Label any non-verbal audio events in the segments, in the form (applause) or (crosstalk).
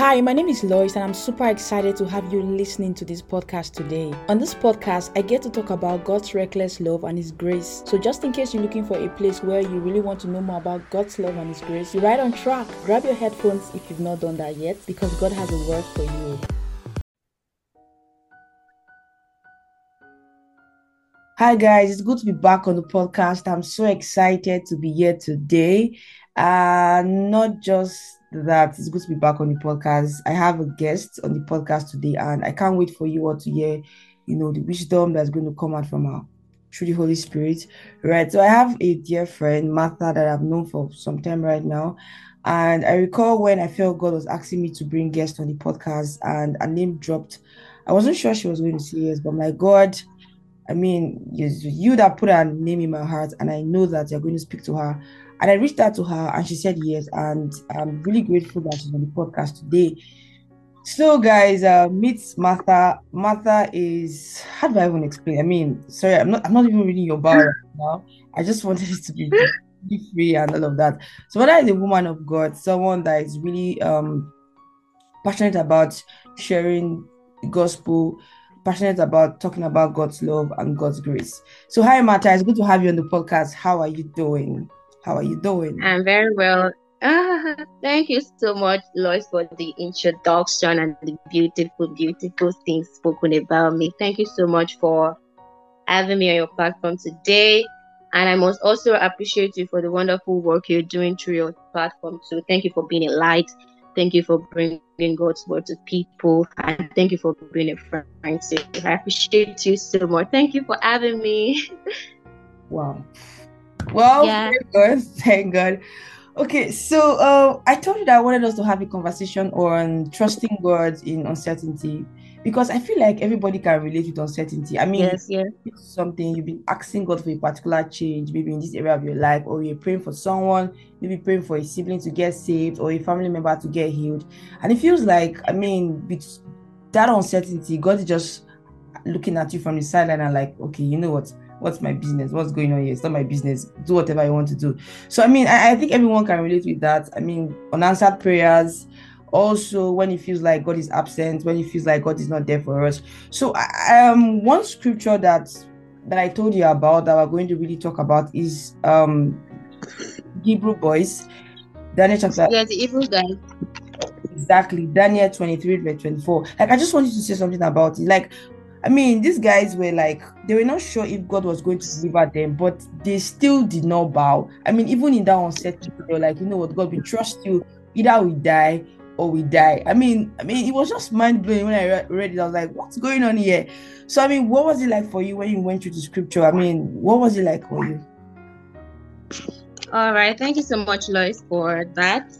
Hi, my name is Lois, and I'm super excited to have you listening to this podcast today. On this podcast, I get to talk about God's reckless love and His grace. So, just in case you're looking for a place where you really want to know more about God's love and His grace, you're right on track. Grab your headphones if you've not done that yet, because God has a word for you. Hi, guys, it's good to be back on the podcast. I'm so excited to be here today. Uh, not just that it's good to be back on the podcast. I have a guest on the podcast today, and I can't wait for you all to hear, you know, the wisdom that's going to come out from her through the Holy Spirit. Right. So I have a dear friend, Martha, that I've known for some time right now. And I recall when I felt God was asking me to bring guests on the podcast, and a name dropped. I wasn't sure she was going to say yes, but my God, I mean, you, you that put her name in my heart, and I know that you're going to speak to her and I reached out to her and she said yes. And I'm really grateful that she's on the podcast today. So, guys, uh, meet Martha. Martha is how do I even explain? I mean, sorry, I'm not I'm not even reading your bio right now. I just wanted it to be, free and all of that. So, Martha is a woman of God, someone that is really um passionate about sharing the gospel, passionate about talking about God's love and God's grace. So, hi, Martha. It's good to have you on the podcast. How are you doing? How are you doing? I'm very well. Uh, thank you so much, Lois, for the introduction and the beautiful, beautiful things spoken about me. Thank you so much for having me on your platform today. And I must also appreciate you for the wonderful work you're doing through your platform. So thank you for being a light. Thank you for bringing God's word to people. And thank you for being a friend. So I appreciate you so much. Thank you for having me. (laughs) Wow. Well, yeah. thank God. (laughs) Thank God. Okay, so uh, I told you that I wanted us to have a conversation on trusting God in uncertainty because I feel like everybody can relate with uncertainty. I mean, yes, yeah. something you've been asking God for a particular change, maybe in this area of your life, or you're praying for someone, maybe praying for a sibling to get saved or a family member to get healed, and it feels like, I mean, with that uncertainty, God is just looking at you from the sideline and like, okay, you know what? What's my business? What's going on here? It's not my business. Do whatever I want to do. So I mean, I, I think everyone can relate with that. I mean, unanswered prayers, also when it feels like God is absent, when it feels like God is not there for us. So um one scripture that that I told you about that we're going to really talk about is um Hebrew boys. Daniel chapter Yeah, the Hebrew guys. Exactly. Daniel 23, verse 24. Like I just wanted to say something about it. Like I mean, these guys were like, they were not sure if God was going to deliver them, but they still did not bow. I mean, even in that uncertainty, they were like, you know what, God, we trust you. Either we die or we die. I mean, I mean, it was just mind blowing when I read it. I was like, what's going on here? So, I mean, what was it like for you when you went through the scripture? I mean, what was it like for you? All right, thank you so much, Lois, for that.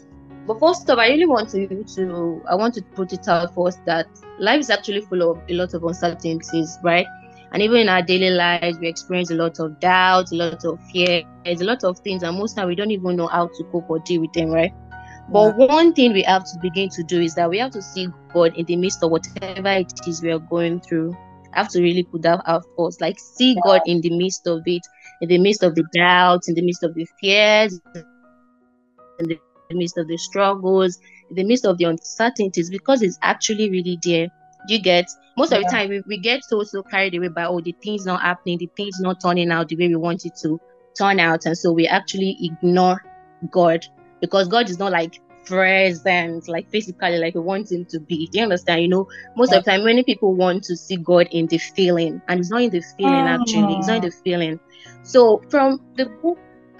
But first off, I really want to to I want to put it out first that life is actually full of a lot of uncertainties, right? And even in our daily lives, we experience a lot of doubt, a lot of fear, there's a lot of things, and most time we don't even know how to cope or deal with them, right? But yeah. one thing we have to begin to do is that we have to see God in the midst of whatever it is we are going through. I have to really put that out first, like see yeah. God in the midst of it, in the midst of the doubts, in the midst of the fears, in the the midst of the struggles, in the midst of the uncertainties, because it's actually really there. You get most yeah. of the time we, we get so so carried away by oh the things not happening, the things not turning out the way we want it to turn out, and so we actually ignore God because God is not like present, like physically, like we want him to be. Do you understand? You know, most yeah. of the time, many people want to see God in the feeling, and it's not in the feeling actually, it's not in mm. the feeling. So from the book, (laughs)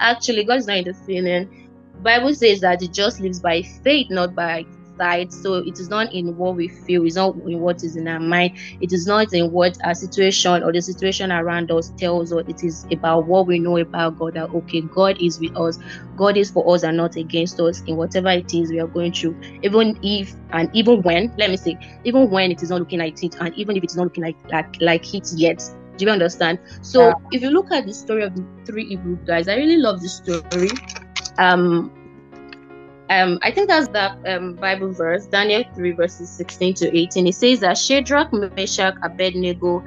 actually, God is not in the feeling. Bible says that it just lives by faith, not by sight. So it is not in what we feel, it's not in what is in our mind, it is not in what our situation or the situation around us tells us. It is about what we know about God. That okay, God is with us, God is for us and not against us in whatever it is we are going through. Even if and even when, let me say, even when it is not looking like it, and even if it's not looking like like like it yet. Do you understand? So yeah. if you look at the story of the three Hebrew guys, I really love this story um um, I think that's that um, Bible verse, Daniel 3, verses 16 to 18. It says that Shadrach, Meshach, Abednego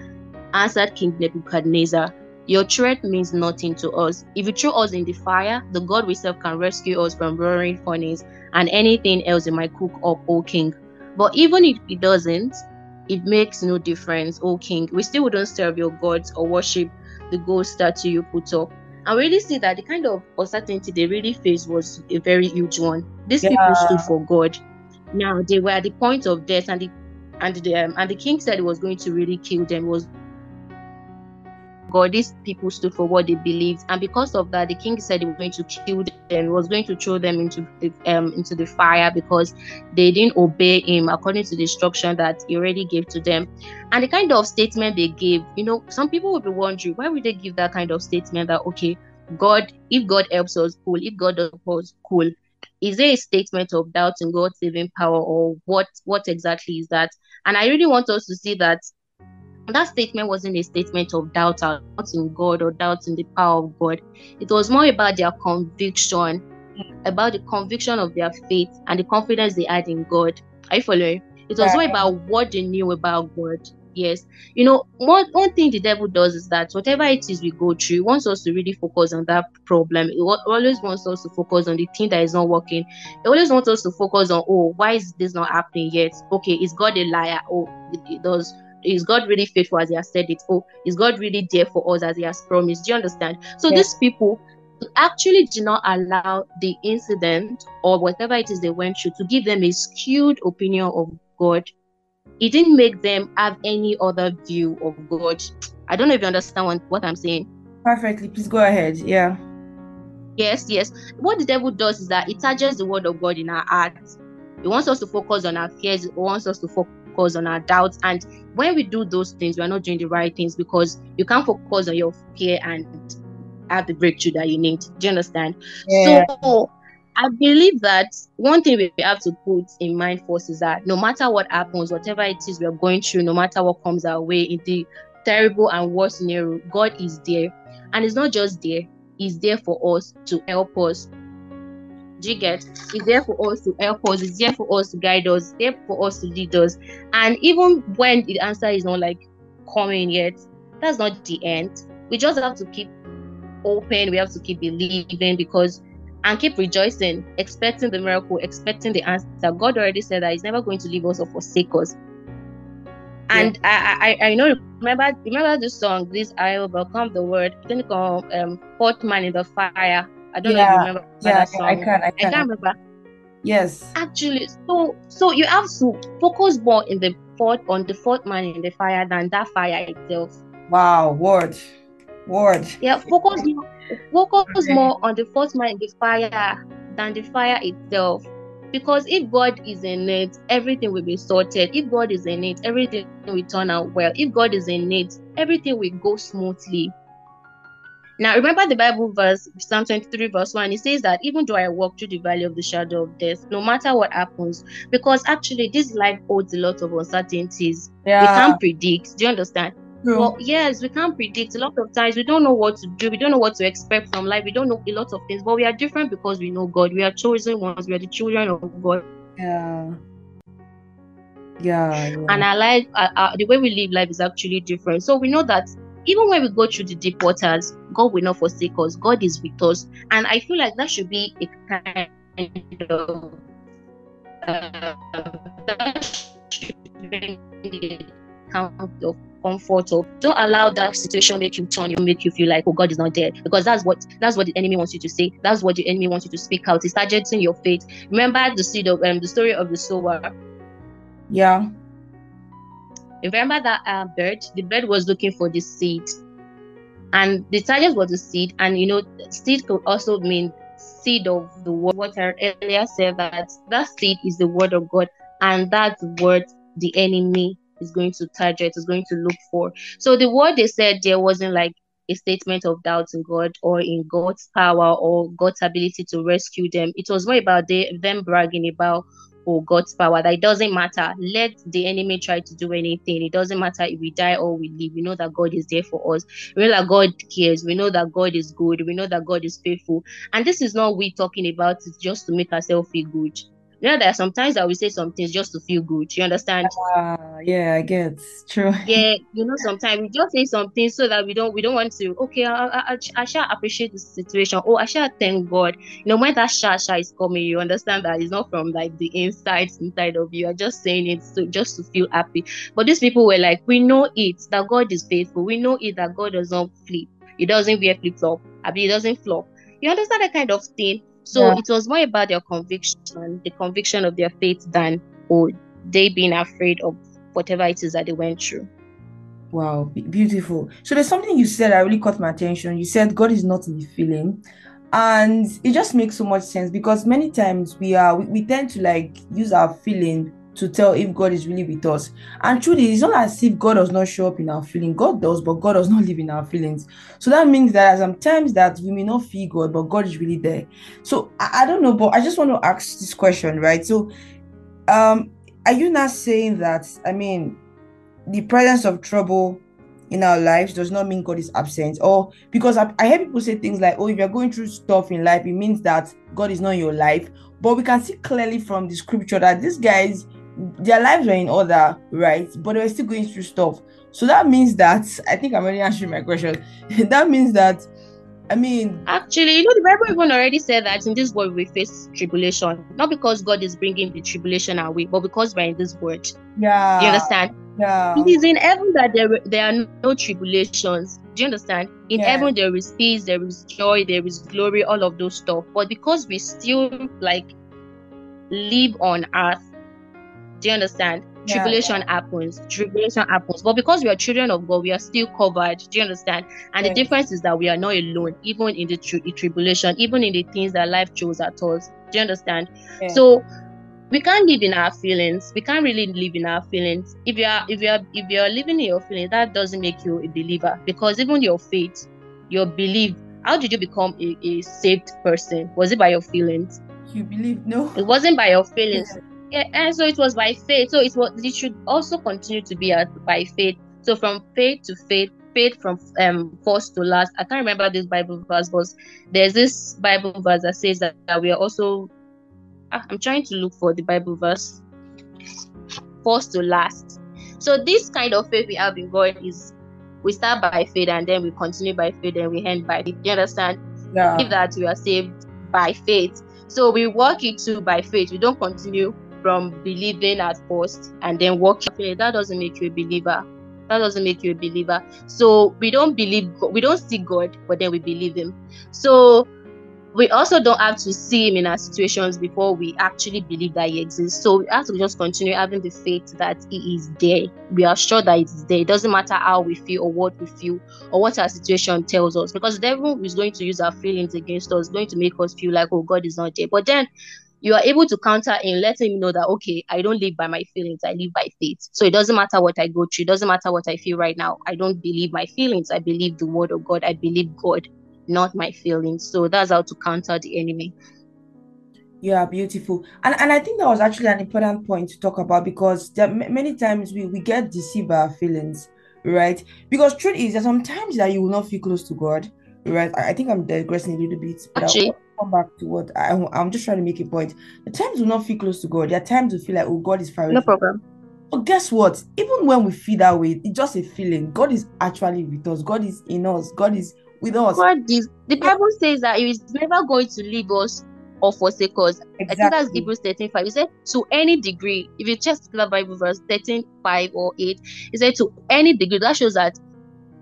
answered King Nebuchadnezzar, Your threat means nothing to us. If you throw us in the fire, the God we serve can rescue us from roaring furnace and anything else you might cook up, O King. But even if it doesn't, it makes no difference, O King. We still wouldn't serve your gods or worship the gold statue you put up. And we really see that the kind of uncertainty they really faced was a very huge one. These yeah. people stood for God. Now they were at the point of death, and the and the um, and the king said he was going to really kill them. It was God. These people stood for what they believed, and because of that, the king said he was going to kill them. He was going to throw them into the um, into the fire because they didn't obey him according to the instruction that he already gave to them. And the kind of statement they gave, you know, some people would be wondering why would they give that kind of statement that okay, God, if God helps us, cool. If God does us, cool. Is there a statement of doubt in God's saving power, or what? What exactly is that? And I really want us to see that that statement wasn't a statement of doubt, doubt in God or doubt in the power of God. It was more about their conviction, about the conviction of their faith and the confidence they had in God. Are you following? It was more about what they knew about God. Yes. You know, one, one thing the devil does is that whatever it is we go through, he wants us to really focus on that problem. He always wants us to focus on the thing that is not working. He always wants us to focus on, oh, why is this not happening yet? Okay, is God a liar? Oh, it, it does is God really faithful as He has said it? Oh, is God really there for us as He has promised? Do you understand? So yes. these people actually did not allow the incident or whatever it is they went through to give them a skewed opinion of God. It didn't make them have any other view of God. I don't know if you understand what, what I'm saying. Perfectly. Please go ahead. Yeah. Yes, yes. What the devil does is that it touches the word of God in our hearts. He wants us to focus on our fears. He wants us to focus focus on our doubts. And when we do those things, we are not doing the right things because you can't focus on your fear and have the breakthrough that you need. Do you understand? Yeah. So I believe that one thing we have to put in mind first is that no matter what happens, whatever it is we are going through, no matter what comes our way in the terrible and worst scenario, God is there. And it's not just there, He's there for us to help us do you get? It's there for us to help us, Is there for us to guide us, there for us to lead us. And even when the answer is not like coming yet, that's not the end. We just have to keep open, we have to keep believing because and keep rejoicing, expecting the miracle, expecting the answer. God already said that He's never going to leave us or forsake us. And yeah. I, I I know remember remember this song, this I overcome the word. I think called um fourth man in the fire. I don't yeah. know remember yeah. I can, I can. I can't remember. Yes. Actually, so so you have to focus more in the fourth on the fourth man in the fire than that fire itself. Wow, word. Word. Yeah, focus more, focus more on the fourth man in the fire than the fire itself. Because if God is in it, everything will be sorted. If God is in it, everything will turn out well. If God is in it, everything will go smoothly. Now, remember the Bible verse, Psalm 23, verse 1, it says that even though I walk through the valley of the shadow of death, no matter what happens, because actually this life holds a lot of uncertainties. Yeah. We can't predict. Do you understand? True. Well, yes, we can't predict. A lot of times we don't know what to do. We don't know what to expect from life. We don't know a lot of things, but we are different because we know God. We are chosen ones. We are the children of God. Yeah. Yeah, yeah. and our life uh, uh, the way we live life is actually different so we know that even when we go through the deep waters, God will not forsake us. God is with us. And I feel like that should be a kind of uh, that should be kind of comfort or don't allow that situation make you turn you make you feel like oh god is not there. Because that's what that's what the enemy wants you to say. That's what the enemy wants you to speak out. It's targeting your faith. Remember the seed of um, the story of the sower? Yeah. Remember that uh, bird? The bird was looking for the seed, and the target was the seed. And you know, seed could also mean seed of the word. What I earlier said that that seed is the word of God, and that word the enemy is going to target, is going to look for. So the word they said there wasn't like a statement of doubt in God or in God's power or God's ability to rescue them. It was more about they, them bragging about or God's power. That it doesn't matter. Let the enemy try to do anything. It doesn't matter if we die or we live. We know that God is there for us. We know that God cares. We know that God is good. We know that God is faithful. And this is not we talking about it just to make ourselves feel good. You know, there are sometimes that we say some things just to feel good. You understand? Uh, yeah, I get true. (laughs) Yeah, you know, sometimes we just say something so that we don't we don't want to. Okay, I I, I shall appreciate the situation. Oh, I shall thank God. You know, when that sha sha is coming, you understand that it's not from like the inside inside of you. You're just saying it so just to feel happy. But these people were like, we know it that God is faithful. We know it that God does not flip. He doesn't wear flip flop. I mean, he doesn't flop. You understand that kind of thing? So yeah. it was more about their conviction, the conviction of their faith than or they being afraid of whatever it is that they went through. Wow, beautiful. So there's something you said that really caught my attention. You said God is not in the feeling. And it just makes so much sense because many times we are we, we tend to like use our feeling to tell if God is really with us. And truly, it's not as if God does not show up in our feeling. God does, but God does not live in our feelings. So that means that sometimes that we may not feel God, but God is really there. So I, I don't know, but I just want to ask this question, right? So um are you not saying that I mean the presence of trouble in our lives does not mean God is absent. Or because I, I hear people say things like, oh, if you're going through stuff in life, it means that God is not in your life. But we can see clearly from the scripture that these guys their lives were in order, right? But they were still going through stuff. So that means that I think I'm already answering my question. (laughs) that means that I mean, actually, you know, the Bible even already said that in this world we face tribulation, not because God is bringing the tribulation our way, but because we're in this world. Yeah. You understand? Yeah. It is in heaven that there, there are no tribulations. Do you understand? In yeah. heaven, there is peace, there is joy, there is glory, all of those stuff. But because we still like live on earth, do you understand? Yeah, tribulation happens. Tribulation happens. But because we are children of God, we are still covered. Do you understand? And the difference is that we are not alone, even in the, tri- tribulation, even in the things that life throws at us. Do you understand? So we can't live in our feelings. We can't really live in our feelings. If you are if you are if you are living in your feelings, that doesn't make you a believer. Because even your faith, your belief, how did you become a, a saved person? Was it by your feelings? You believe no? It wasn't by your feelings. Yeah yeah, and so it was by faith. So it was it should also continue to be by faith. So from faith to faith, faith from um first to last. I can't remember this Bible verse, but there's this Bible verse that says that, that we are also. Ah, I'm trying to look for the Bible verse. First to last. So this kind of faith we have in God is we start by faith and then we continue by faith and we end by faith. You understand? Yeah. If that we are saved by faith. So we walk into by faith. We don't continue from believing at first and then working. That doesn't make you a believer. That doesn't make you a believer. So we don't believe, we don't see God, but then we believe Him. So we also don't have to see Him in our situations before we actually believe that He exists. So we have to just continue having the faith that He is there. We are sure that it's there. It doesn't matter how we feel or what we feel or what our situation tells us, because the devil is going to use our feelings against us, going to make us feel like, oh, God is not there. But then you are able to counter in letting him know that okay i don't live by my feelings i live by faith. So it doesn't matter what i go through it doesn't matter what i feel right now. I don't believe my feelings i believe the word of god i believe god not my feelings. So that's how to counter the enemy. Yeah beautiful. And and i think that was actually an important point to talk about because there many times we we get deceived by our feelings right? Because truth is that sometimes that you will not feel close to god right? I, I think i'm digressing a little bit actually come back to what I, I'm just trying to make a point. The times will not feel close to God. There are times we feel like, oh, God is far away. No problem. But guess what? Even when we feel that way, it's just a feeling. God is actually with us. God is in us. God is with us. God is. The Bible says that He is never going to leave us or forsake us. Exactly. I think that's Hebrews 13 5. He said, to any degree, if you just the Bible verse 13 5 or 8, he said, to any degree, that shows that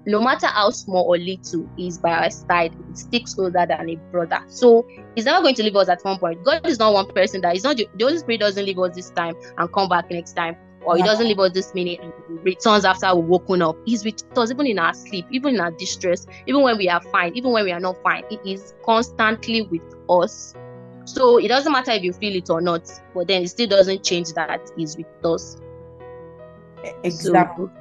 no matter how small or little is by our side, it sticks closer than a brother. So he's never going to leave us at one point. God is not one person that is not the Holy Spirit doesn't leave us this time and come back next time, or he doesn't leave us this minute and returns after we've woken up. He's with us even in our sleep, even in our distress, even when we are fine, even when we are not fine. He is constantly with us. So it doesn't matter if you feel it or not, but then it still doesn't change that he's with us. Exactly. So,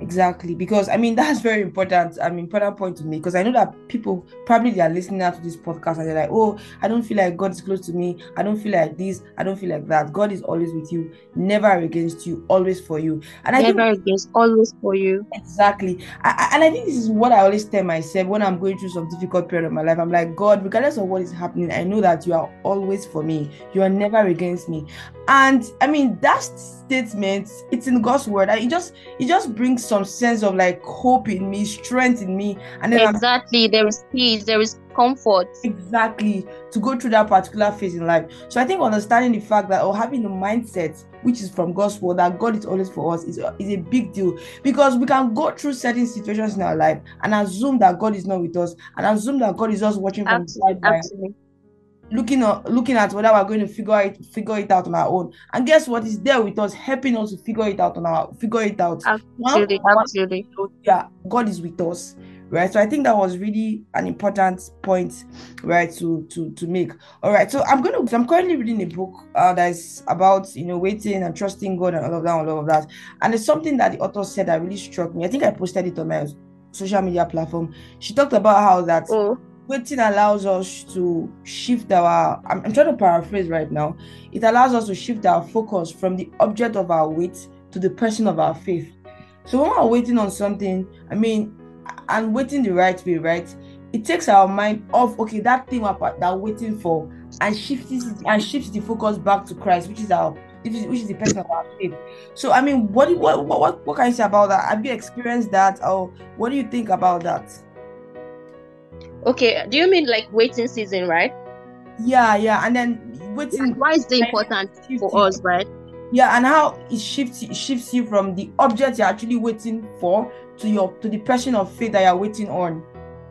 Exactly, because I mean (laughs) that's very important. I mean, important point to me because I know that people probably they are listening out to this podcast and they're like, "Oh, I don't feel like God is close to me. I don't feel like this. I don't feel like that." God is always with you, never against you, always for you. And I never think, against, always for you. Exactly, I, I, and I think this is what I always tell myself when I'm going through some difficult period of my life. I'm like, God, regardless of what is happening, I know that you are always for me. You are never against me. And I mean that statement, it's in God's word. And it just it just brings some sense of like hope in me, strength in me. And then exactly, I'm, there is peace, there is comfort. Exactly, to go through that particular phase in life. So I think understanding the fact that or having the mindset which is from God's word that God is always for us is, is a big deal because we can go through certain situations in our life and assume that God is not with us and assume that God is just watching from absolutely, the sideline looking at looking at whether we're going to figure it figure it out on our own. And guess what? Is there with us, helping us to figure it out on our figure it out. Absolutely, absolutely. Yeah, God is with us. Right. So I think that was really an important point, right, to to to make. All right. So I'm gonna I'm currently reading a book uh that's about you know waiting and trusting God and all of that, all of that. And it's something that the author said that really struck me. I think I posted it on my social media platform. She talked about how that oh waiting allows us to shift our I'm, I'm, trying to paraphrase right now. It allows us to shift our focus from the object of our wait to the person of our faith. So when we're waiting on something i mean and waiting the right way right it takes our mind off okay that thing we're, that waiting for and shifts and shifts the focus back to christ which is our which is the person of our faith. So i mean what, what what what can you say about that? Have you experienced that? Or what do you think about that Okay, do you mean like waiting season, right? Yeah, yeah, and then waiting. why is it important for us, right? Yeah, and how it shifts shifts you from the object you're actually waiting for to your to the person of faith that you're waiting on,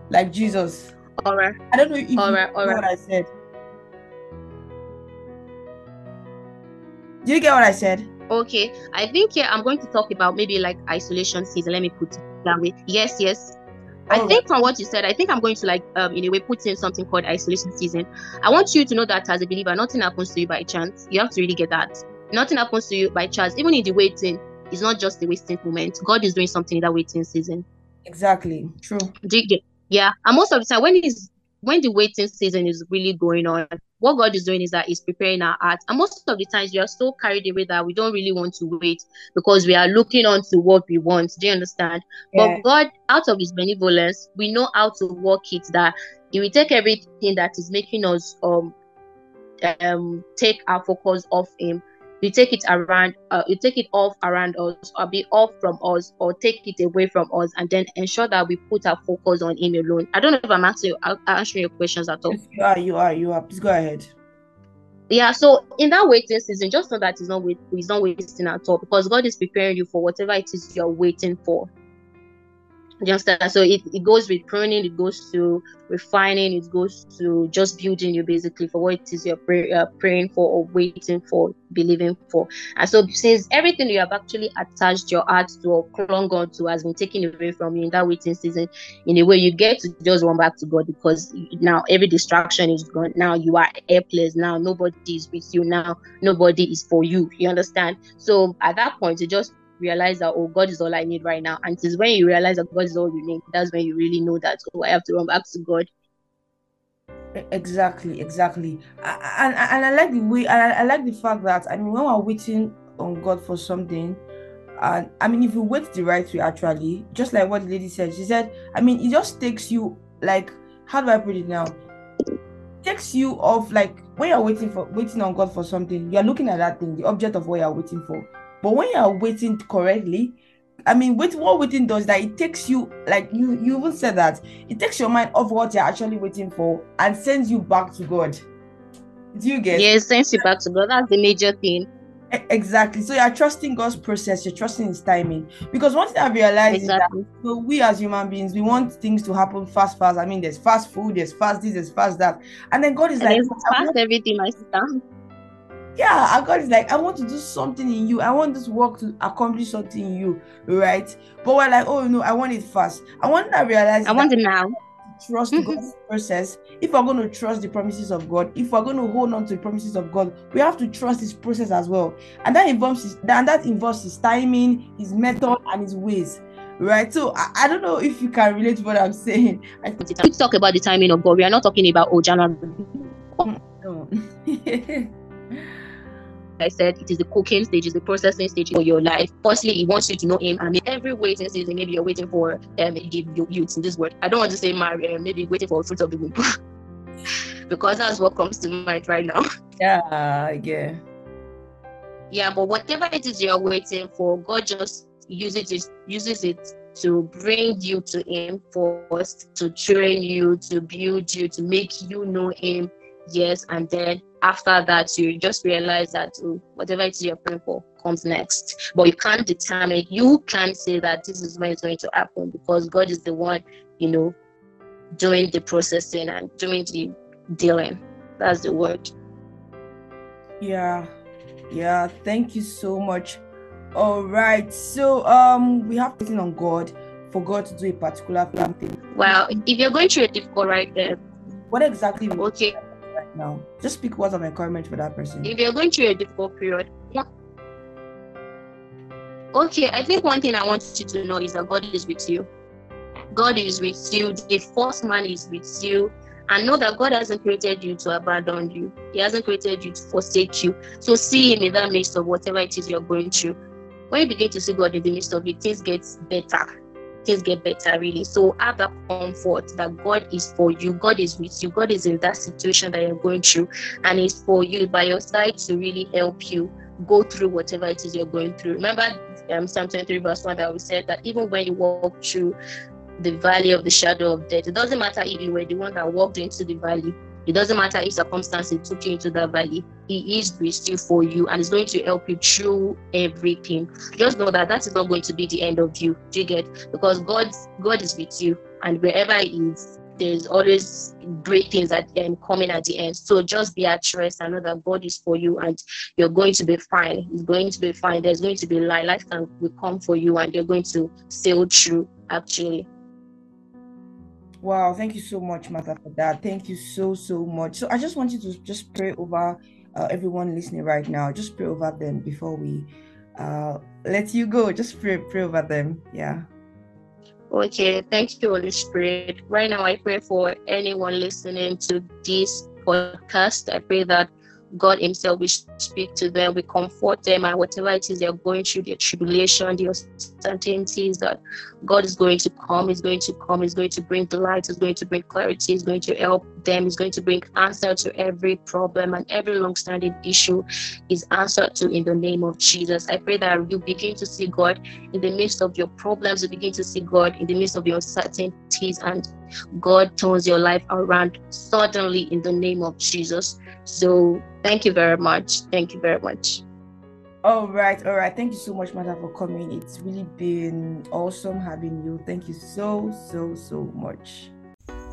like Jesus. All right. I don't know if all right, all right. what I said. Did you get what I said? Okay, I think yeah, I'm going to talk about maybe like isolation season. Let me put it that way. Yes, yes. I think from what you said, I think I'm going to like um in a way put in something called isolation season. I want you to know that as a believer, nothing happens to you by chance. You have to really get that. Nothing happens to you by chance. Even in the waiting, it's not just the wasting moment. God is doing something in that waiting season. Exactly. True. Do you get, yeah. And most of the time when he's when the waiting season is really going on, what God is doing is that He's preparing our heart. And most of the times we are so carried away that we don't really want to wait because we are looking on to what we want. Do you understand? Yeah. But God, out of His benevolence, we know how to work it that He will take everything that is making us um um take our focus off Him you take it around uh, you take it off around us or be off from us or take it away from us and then ensure that we put our focus on him alone. I don't know if i'm answering, answering your questions at all. You are you are you are. Please go ahead. Yeah so in that waiting season just know that he's not wait he's not wasting at all because god is preparing you for whatever it is you're waiting for you understand? So it, it goes with pruning, it goes to refining, it goes to just building you basically for what it is you're pray, uh, praying for or waiting for, believing for. And so since everything you have actually attached your heart to or clung on to has been taken away from you in that waiting season, in a way you get to just run back to God because now every distraction is gone. Now you are airpless. Now nobody is with you. Now nobody is for you. You understand? So at that point, you just realize that oh god is all i need right now. And it is when you realize that god is all you need that's when you really know that oh i have to run back to god. Exactly exactly. And, and i like the way I, I like the fact that i mean when we're waiting on god for something and i mean if you wait the right way actually just like what the lady said she said i mean it just takes you like how do i put it now? Takes you off like when you're waiting for waiting on god for something you're looking at that thing the object of what you're waiting for but when you are waiting correctly, I mean, wait, what waiting does that it takes you, like you, you even said that it takes your mind off what you're actually waiting for and sends you back to God. Do you get? Yeah, it sends you back to God. That's the major thing. Exactly. So you're trusting God's process, you're trusting His timing. Because one thing I realized exactly. is that so we as human beings, we want things to happen fast, fast. I mean, there's fast food, there's fast this, there's fast that. And then God is and like, fast everything, my sister yeah and god is like i want to do something in you i want this work to accomplish something in you right but we're like oh no i want it fast i want to realize i want it now trust mm-hmm. God's process, if we're going to trust the promises of God, if we're going to hold on to the promises of God, we have to trust His process as well, and that involves his, and that involves His timing, His method, and His ways. Right, so I, I don't know if you can relate to what I'm saying. (laughs) I we talk about the timing of God. We are not talking about oh January. (laughs) No. (laughs) I said it is the cooking stage, is the processing stage for your life. Firstly, he wants you to know him, and every waiting season, maybe you're waiting for um give you youth in this word. I don't want to say marry, uh, maybe waiting for fruit of the womb. (laughs) because that's what comes to mind right now. Yeah, yeah. Yeah, but whatever it is you're waiting for, God just uses it uses it to bring you to him first, to train you, to build you, to make you know him. Yes, and then after that you just realize that oh, whatever it is you're praying for comes next. But you can't determine you can't say that this is when it's going to happen because god is the one you know doing the processing and doing the dealing. That's the word. Yeah. Yeah thank you so much. All right so um we have waiting on god for god to do a particular plan thing. Well if you're going through a difficult right there. What exactly okay now. Just speak words of encouragement for that person. If you're going through a difficult period, yeah. Okay, I think one thing I want you to know is that God is with you. God is with you. The first man is with you. And know that God hasn't created you to abandon you. He hasn't created you to forsake you. So see Him in that midst of whatever it is you're going through. When you begin to see God in the midst of it, things get better things get better really. So have that comfort that god is for you. God is with you. God is in that situation that you're going through and is for you by your side to really help you go through whatever it is you're going through. Remember um, psalm 23 verse 1 that we said that even when you walk through the valley of the shadow of death it doesn't matter if you were the one that walked into the valley it doesn't matter if circumstances took you into that valley. He is with for you and is going to help you through everything. Just know that that is not going to be the end of you. Do you get? Because God, God is with you, and wherever He is, there's always great things that um, coming at the end. So just be at rest and know that God is for you and you're going to be fine. It's going to be fine. There's going to be light. Life can will come for you and you're going to sail through actually. Wow, thank you so much, Martha, for that. Thank you so, so much. So I just want you to just pray over uh, everyone listening right now. Just pray over them before we uh, let you go. Just pray, pray over them. Yeah. Okay, thank you, Holy Spirit. Right now, I pray for anyone listening to this podcast. I pray that God Himself will speak to them, we comfort them, and whatever it is they're going through, their tribulation, their uncertainties, that God is going to come, is going to come, is going to bring light, is going to bring clarity, is going to help them, is going to bring answer to every problem and every long-standing issue is answered to in the name of Jesus. I pray that you begin to see God in the midst of your problems, you begin to see God in the midst of your uncertainties, and God turns your life around suddenly in the name of Jesus. So thank you very much. Thank you very much. All right, all right. Thank you so much, Martha, for coming. It's really been awesome having you. Thank you so, so, so much.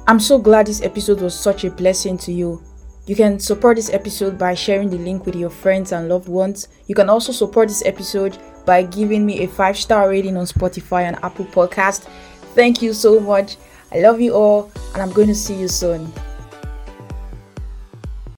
I'm so glad this episode was such a blessing to you. You can support this episode by sharing the link with your friends and loved ones. You can also support this episode by giving me a five star rating on Spotify and Apple Podcast. Thank you so much. I love you all, and I'm going to see you soon.